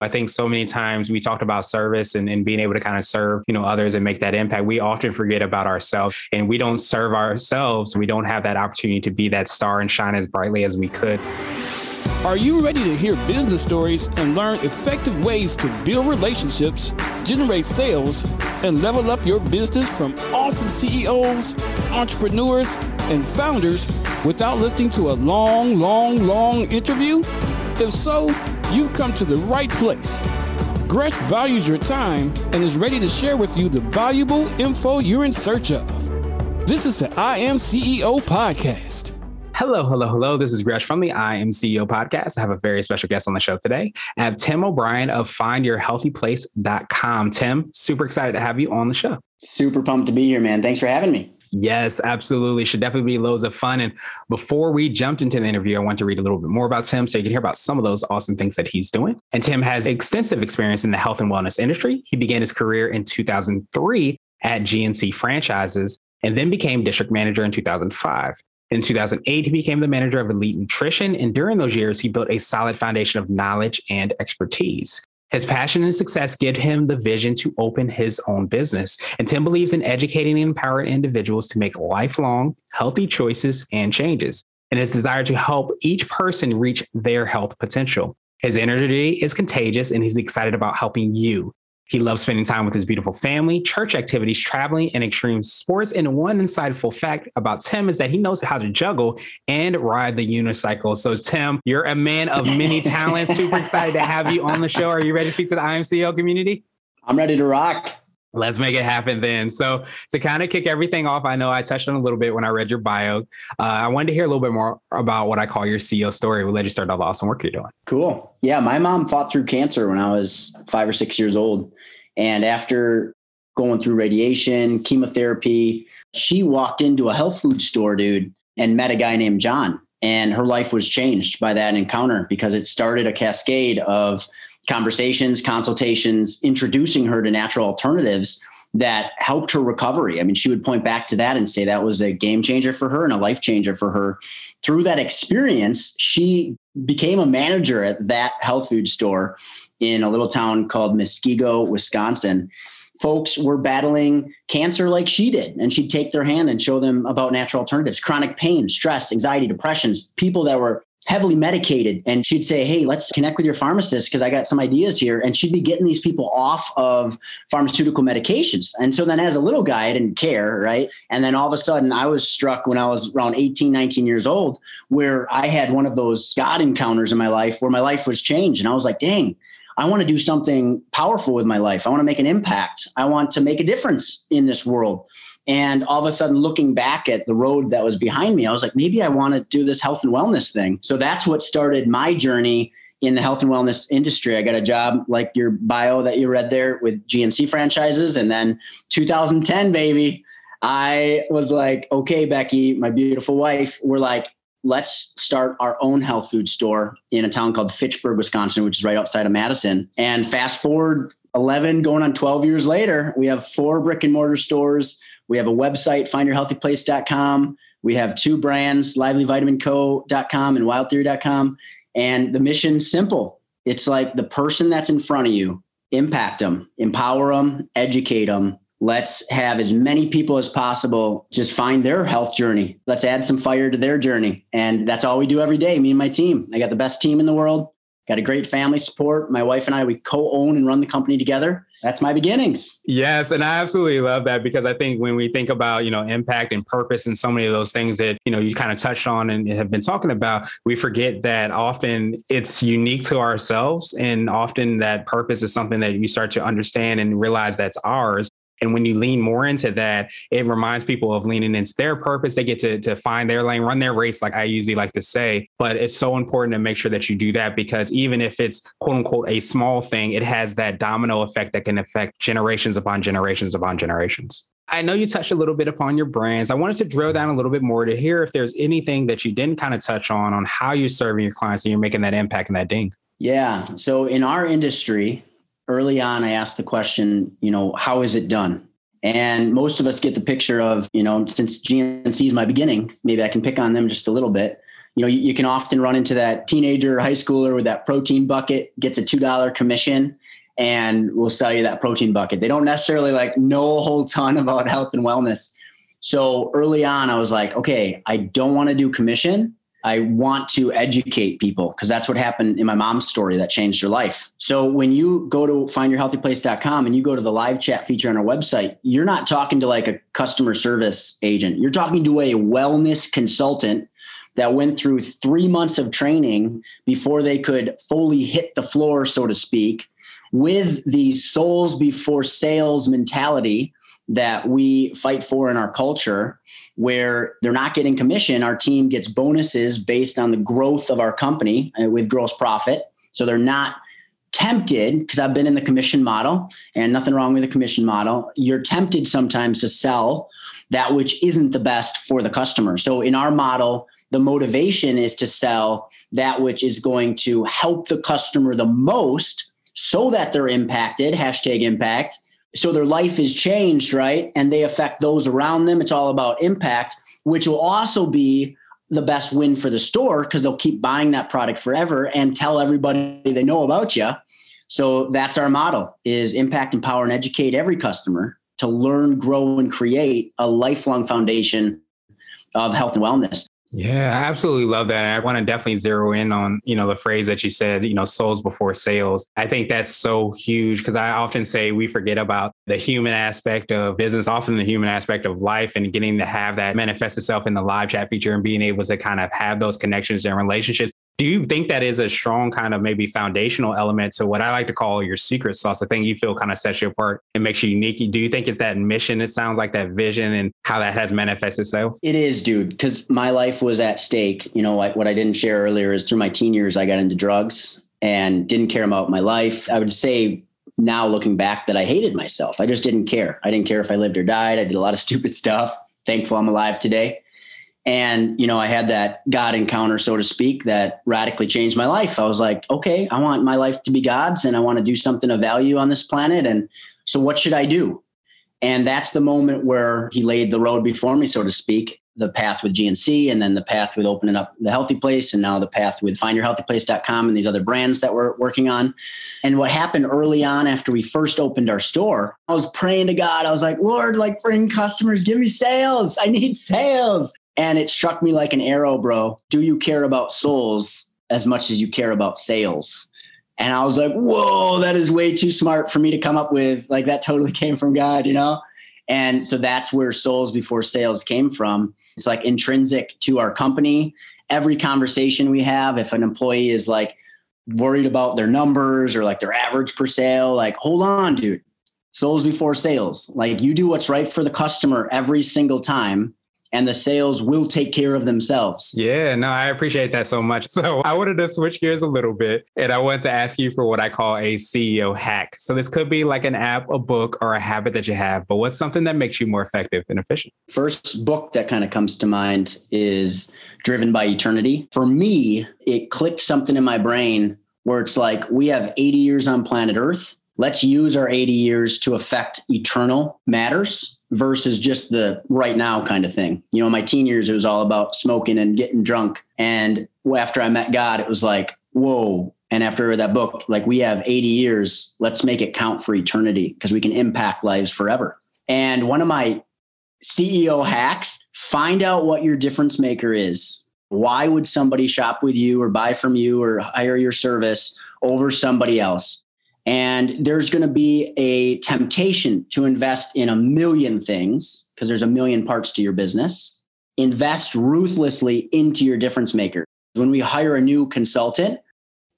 I think so many times we talked about service and, and being able to kind of serve, you know, others and make that impact. We often forget about ourselves and we don't serve ourselves. We don't have that opportunity to be that star and shine as brightly as we could. Are you ready to hear business stories and learn effective ways to build relationships, generate sales, and level up your business from awesome CEOs, entrepreneurs, and founders without listening to a long, long, long interview? If so, you've come to the right place. Gresh values your time and is ready to share with you the valuable info you're in search of. This is the I Am CEO podcast. Hello, hello, hello. This is Gresh from the I Am CEO podcast. I have a very special guest on the show today. I have Tim O'Brien of findyourhealthyplace.com. Tim, super excited to have you on the show. Super pumped to be here, man. Thanks for having me. Yes, absolutely. Should definitely be loads of fun. And before we jumped into the interview, I want to read a little bit more about Tim so you can hear about some of those awesome things that he's doing. And Tim has extensive experience in the health and wellness industry. He began his career in 2003 at GNC Franchises and then became district manager in 2005. In 2008, he became the manager of Elite Nutrition. And during those years, he built a solid foundation of knowledge and expertise. His passion and success give him the vision to open his own business. And Tim believes in educating and empowering individuals to make lifelong, healthy choices and changes, and his desire to help each person reach their health potential. His energy is contagious, and he's excited about helping you he loves spending time with his beautiful family, church activities, traveling, and extreme sports. And one insightful fact about Tim is that he knows how to juggle and ride the unicycle. So, Tim, you're a man of many talents. Super excited to have you on the show. Are you ready to speak to the I Am CEO community? I'm ready to rock. Let's make it happen then. So, to kind of kick everything off, I know I touched on a little bit when I read your bio. Uh, I wanted to hear a little bit more about what I call your CEO story. We'll let you start off awesome work you're doing. Cool. Yeah, my mom fought through cancer when I was five or six years old. And after going through radiation, chemotherapy, she walked into a health food store, dude, and met a guy named John. And her life was changed by that encounter because it started a cascade of conversations, consultations, introducing her to natural alternatives that helped her recovery. I mean, she would point back to that and say that was a game changer for her and a life changer for her. Through that experience, she became a manager at that health food store in a little town called Muskego, Wisconsin. Folks were battling cancer like she did, and she'd take their hand and show them about natural alternatives, chronic pain, stress, anxiety, depressions, people that were heavily medicated. And she'd say, Hey, let's connect with your pharmacist because I got some ideas here. And she'd be getting these people off of pharmaceutical medications. And so then as a little guy, I didn't care. Right. And then all of a sudden, I was struck when I was around 18, 19 years old, where I had one of those God encounters in my life where my life was changed. And I was like, dang, I want to do something powerful with my life. I want to make an impact. I want to make a difference in this world. And all of a sudden, looking back at the road that was behind me, I was like, maybe I want to do this health and wellness thing. So that's what started my journey in the health and wellness industry. I got a job like your bio that you read there with GNC franchises. And then 2010, baby, I was like, okay, Becky, my beautiful wife, we're like, let's start our own health food store in a town called Fitchburg, Wisconsin, which is right outside of Madison. And fast forward 11, going on 12 years later, we have four brick and mortar stores. We have a website, findyourhealthyplace.com. We have two brands, livelyvitaminco.com and wildtheory.com. And the mission's simple. It's like the person that's in front of you, impact them, empower them, educate them, Let's have as many people as possible just find their health journey. Let's add some fire to their journey. And that's all we do every day, me and my team. I got the best team in the world, got a great family support. My wife and I, we co own and run the company together. That's my beginnings. Yes. And I absolutely love that because I think when we think about, you know, impact and purpose and so many of those things that, you know, you kind of touched on and have been talking about, we forget that often it's unique to ourselves. And often that purpose is something that you start to understand and realize that's ours. And when you lean more into that, it reminds people of leaning into their purpose. They get to, to find their lane, run their race, like I usually like to say. But it's so important to make sure that you do that because even if it's quote unquote a small thing, it has that domino effect that can affect generations upon generations upon generations. I know you touched a little bit upon your brands. I wanted to drill down a little bit more to hear if there's anything that you didn't kind of touch on on how you're serving your clients and you're making that impact and that ding. Yeah. So in our industry, early on, I asked the question, you know, how is it done? And most of us get the picture of, you know, since GNC is my beginning, maybe I can pick on them just a little bit. you know, you, you can often run into that teenager or high schooler with that protein bucket, gets a $2 commission and will sell you that protein bucket. They don't necessarily like know a whole ton about health and wellness. So early on, I was like, okay, I don't want to do commission. I want to educate people because that's what happened in my mom's story that changed her life. So when you go to findyourhealthyplace.com and you go to the live chat feature on our website, you're not talking to like a customer service agent. You're talking to a wellness consultant that went through three months of training before they could fully hit the floor, so to speak, with the souls before sales mentality that we fight for in our culture where they're not getting commission. Our team gets bonuses based on the growth of our company uh, with gross profit. So they're not tempted because i've been in the commission model and nothing wrong with the commission model. You're tempted sometimes to sell that which isn't the best for the customer. So in our model the motivation is to sell that which is going to help the customer the most so that they're impacted hashtag impact so their life is changed, right? And they affect those around them. It's all about impact, which will also be the best win for the store because they'll keep buying that product forever and tell everybody they know about you. So that's our model is impact, empower, and educate every customer to learn, grow, and create a lifelong foundation of health and wellness. Yeah, I absolutely love that. I want to definitely zero in on, you know, the phrase that you said, you know, souls before sales. I think that's so huge because I often say we forget about the human aspect of business, often the human aspect of life and getting to have that manifest itself in the live chat feature and being able to kind of have those connections and relationships do you think that is a strong kind of maybe foundational element to what I like to call your secret sauce, the thing you feel kind of sets you apart and makes you unique? Do you think it's that mission? It sounds like that vision and how that has manifested itself. It is, dude, because my life was at stake. You know, what I didn't share earlier is through my teen years, I got into drugs and didn't care about my life. I would say now looking back that I hated myself. I just didn't care. I didn't care if I lived or died. I did a lot of stupid stuff. Thankful I'm alive today. And, you know, I had that God encounter, so to speak, that radically changed my life. I was like, okay, I want my life to be God's and I want to do something of value on this planet. And so what should I do? And that's the moment where he laid the road before me, so to speak, the path with GNC and then the path with opening up the healthy place and now the path with findyourhealthyplace.com and these other brands that we're working on. And what happened early on after we first opened our store, I was praying to God. I was like, Lord, like bring customers, give me sales. I need sales. And it struck me like an arrow, bro. Do you care about souls as much as you care about sales? And I was like, whoa, that is way too smart for me to come up with. Like that totally came from God, you know? And so that's where souls before sales came from. It's like intrinsic to our company. Every conversation we have, if an employee is like worried about their numbers or like their average per sale, like, hold on, dude. Souls before sales. Like you do what's right for the customer every single time and the sales will take care of themselves. Yeah, no, I appreciate that so much. So I wanted to switch gears a little bit and I wanted to ask you for what I call a CEO hack. So this could be like an app, a book, or a habit that you have, but what's something that makes you more effective and efficient? First book that kind of comes to mind is Driven by Eternity. For me, it clicked something in my brain where it's like we have 80 years on planet Earth. Let's use our 80 years to affect eternal matters versus just the right now kind of thing. You know, my teen years, it was all about smoking and getting drunk. And after I met God, it was like, whoa. And after that book, like we have 80 years, let's make it count for eternity because we can impact lives forever. And one of my CEO hacks, find out what your difference maker is. Why would somebody shop with you or buy from you or hire your service over somebody else? And there's going to be a temptation to invest in a million things because there's a million parts to your business. Invest ruthlessly into your difference maker. When we hire a new consultant,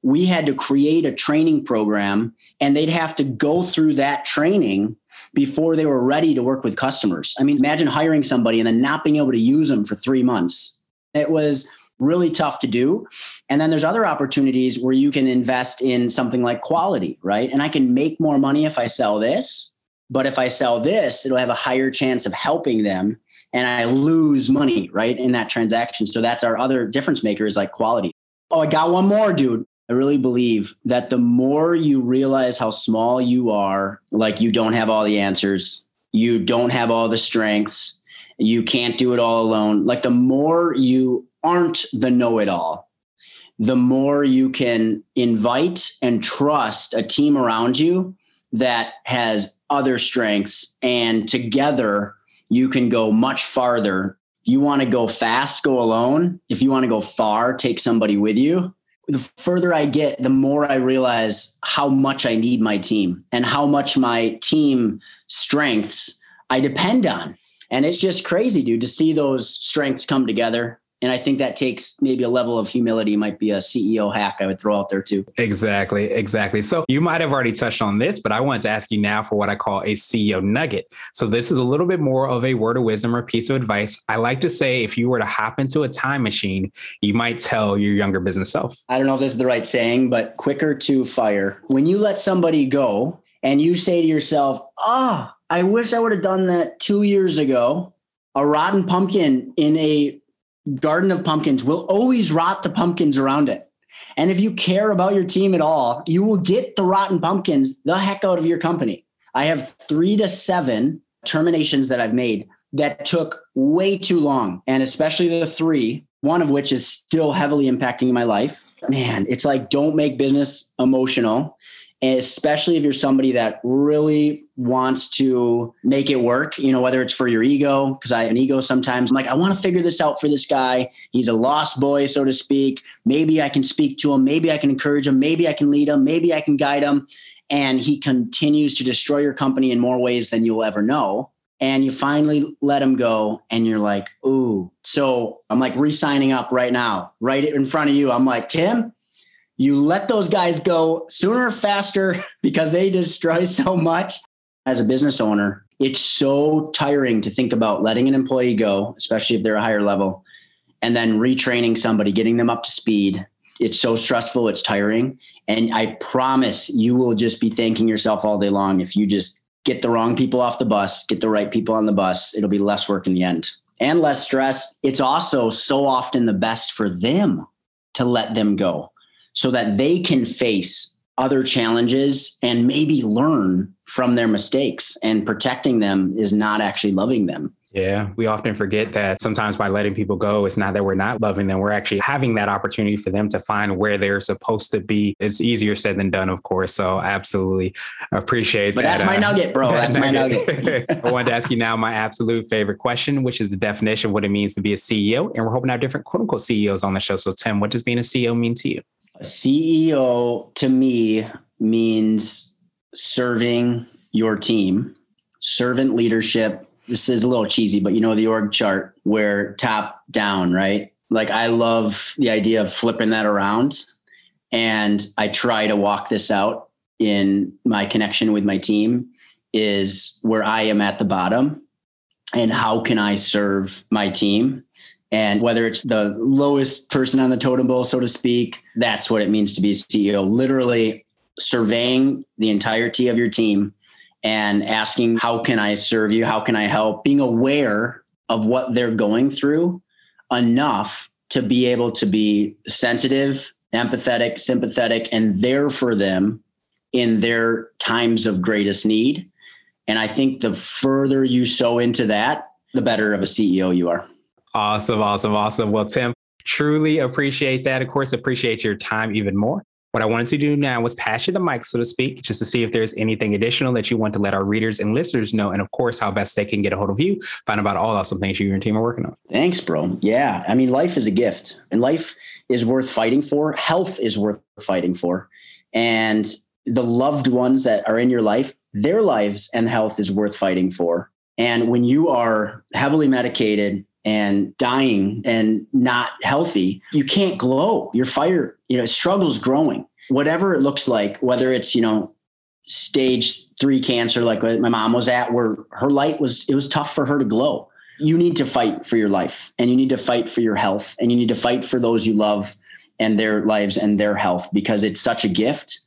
we had to create a training program and they'd have to go through that training before they were ready to work with customers. I mean, imagine hiring somebody and then not being able to use them for three months. It was really tough to do. And then there's other opportunities where you can invest in something like quality, right? And I can make more money if I sell this, but if I sell this, it'll have a higher chance of helping them and I lose money, right, in that transaction. So that's our other difference maker is like quality. Oh, I got one more, dude. I really believe that the more you realize how small you are, like you don't have all the answers, you don't have all the strengths, you can't do it all alone. Like the more you aren't the know it all, the more you can invite and trust a team around you that has other strengths. And together, you can go much farther. You want to go fast, go alone. If you want to go far, take somebody with you. The further I get, the more I realize how much I need my team and how much my team strengths I depend on. And it's just crazy, dude, to see those strengths come together and I think that takes maybe a level of humility, might be a CEO hack I would throw out there too. Exactly. Exactly. So you might have already touched on this, but I wanted to ask you now for what I call a CEO nugget. So this is a little bit more of a word of wisdom or piece of advice. I like to say if you were to hop into a time machine, you might tell your younger business self. I don't know if this is the right saying, but quicker to fire. When you let somebody go and you say to yourself, ah, oh, I wish I would have done that two years ago. A rotten pumpkin in a garden of pumpkins will always rot the pumpkins around it. And if you care about your team at all, you will get the rotten pumpkins the heck out of your company. I have three to seven terminations that I've made that took way too long. And especially the three, one of which is still heavily impacting my life. Man, it's like don't make business emotional especially if you're somebody that really wants to make it work, you know, whether it's for your ego, because I have an ego sometimes. I'm like, I want to figure this out for this guy. He's a lost boy, so to speak. Maybe I can speak to him. Maybe I can encourage him. Maybe I can lead him. Maybe I can guide him. And he continues to destroy your company in more ways than you'll ever know. And you finally let him go, and you're like, ooh. So I'm like re signing up right now, right in front of you. I'm like, Tim, you let those guys go sooner or faster because they destroy so much. As a business owner, it's so tiring to think about letting an employee go, especially if they're a higher level, and then retraining somebody, getting them up to speed. It's so stressful, it's tiring. And I promise you will just be thanking yourself all day long if you just get the wrong people off the bus, get the right people on the bus. It'll be less work in the end and less stress. It's also so often the best for them to let them go so that they can face other challenges and maybe learn from their mistakes. And protecting them is not actually loving them. Yeah, we often forget that sometimes by letting people go, it's not that we're not loving them. We're actually having that opportunity for them to find where they're supposed to be. It's easier said than done, of course. So absolutely appreciate but that. But that's my uh, nugget, bro. That's my nugget. I wanted to ask you now my absolute favorite question, which is the definition of what it means to be a CEO. And we're hoping to have different quote unquote CEOs on the show. So Tim, what does being a CEO mean to you? CEO to me means serving your team, servant leadership. This is a little cheesy, but you know the org chart where top down, right? Like I love the idea of flipping that around. And I try to walk this out in my connection with my team is where I am at the bottom and how can I serve my team and whether it's the lowest person on the totem pole, so to speak, that's what it means to be CEO. Literally surveying the entirety of your team and asking, how can I serve you? How can I help? Being aware of what they're going through enough to be able to be sensitive, empathetic, sympathetic, and there for them in their times of greatest need. And I think the further you sow into that, the better of a CEO you are. Awesome, awesome, awesome. Well, Tim, truly appreciate that. Of course, appreciate your time even more. What I wanted to do now was pass you the mic, so to speak, just to see if there's anything additional that you want to let our readers and listeners know. And of course, how best they can get a hold of you, find out about all awesome things you and your team are working on. Thanks, bro. Yeah. I mean, life is a gift and life is worth fighting for. Health is worth fighting for. And the loved ones that are in your life, their lives and health is worth fighting for. And when you are heavily medicated and dying and not healthy, you can't glow. Your fire, you know, struggles growing. Whatever it looks like, whether it's, you know, stage three cancer, like my mom was at, where her light was, it was tough for her to glow. You need to fight for your life and you need to fight for your health and you need to fight for those you love and their lives and their health because it's such a gift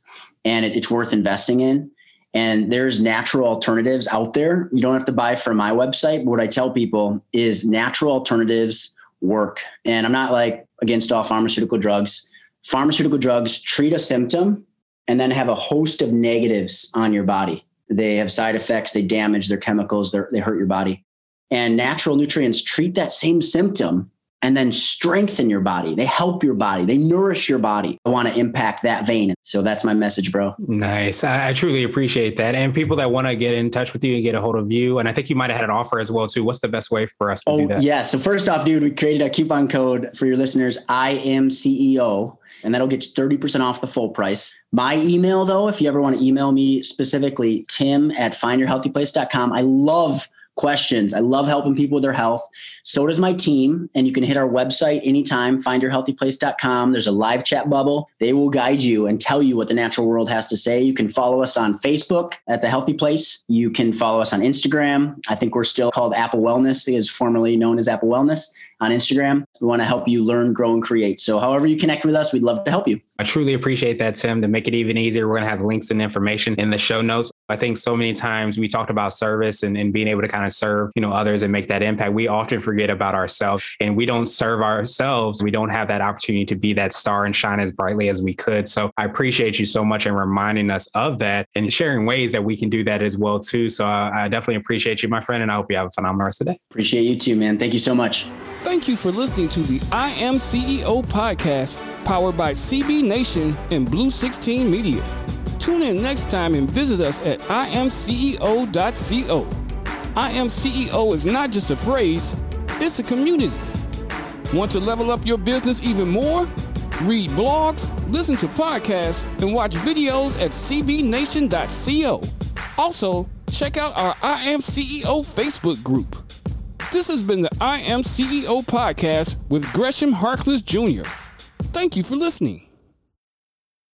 and it, it's worth investing in. And there's natural alternatives out there. You don't have to buy from my website. But what I tell people is natural alternatives work. And I'm not like against all pharmaceutical drugs. Pharmaceutical drugs treat a symptom and then have a host of negatives on your body. They have side effects, they damage their chemicals, they hurt your body. And natural nutrients treat that same symptom and then strengthen your body. They help your body. They nourish your body. I want to impact that vein. So that's my message, bro. Nice. I, I truly appreciate that. And people that want to get in touch with you and get a hold of you, and I think you might have had an offer as well too. What's the best way for us to oh, do that? Yeah. So first off, dude, we created a coupon code for your listeners. I am CEO and that'll get you 30% off the full price. My email, though, if you ever want to email me specifically, tim at findyourhealthyplace.com. I love questions. I love helping people with their health. So does my team. And you can hit our website anytime, findyourhealthyplace.com. There's a live chat bubble. They will guide you and tell you what the natural world has to say. You can follow us on Facebook at The Healthy Place. You can follow us on Instagram. I think we're still called Apple Wellness, is formerly known as Apple Wellness on Instagram. We want to help you learn, grow, and create. So, however you connect with us, we'd love to help you. I truly appreciate that, Tim. To make it even easier, we're going to have links and information in the show notes. I think so many times we talked about service and, and being able to kind of serve, you know, others and make that impact. We often forget about ourselves and we don't serve ourselves. We don't have that opportunity to be that star and shine as brightly as we could. So I appreciate you so much in reminding us of that and sharing ways that we can do that as well too. So I, I definitely appreciate you, my friend, and I hope you have a phenomenal rest of the day. Appreciate you too, man. Thank you so much. Thank you for listening to the I Am CEO podcast powered by CB Nation and Blue 16 Media. Tune in next time and visit us at imceo.co. I Am CEO is not just a phrase, it's a community. Want to level up your business even more? Read blogs, listen to podcasts, and watch videos at cbnation.co. Also, check out our I Am CEO Facebook group. This has been the I Am CEO podcast with Gresham Harkless Jr. Thank you for listening.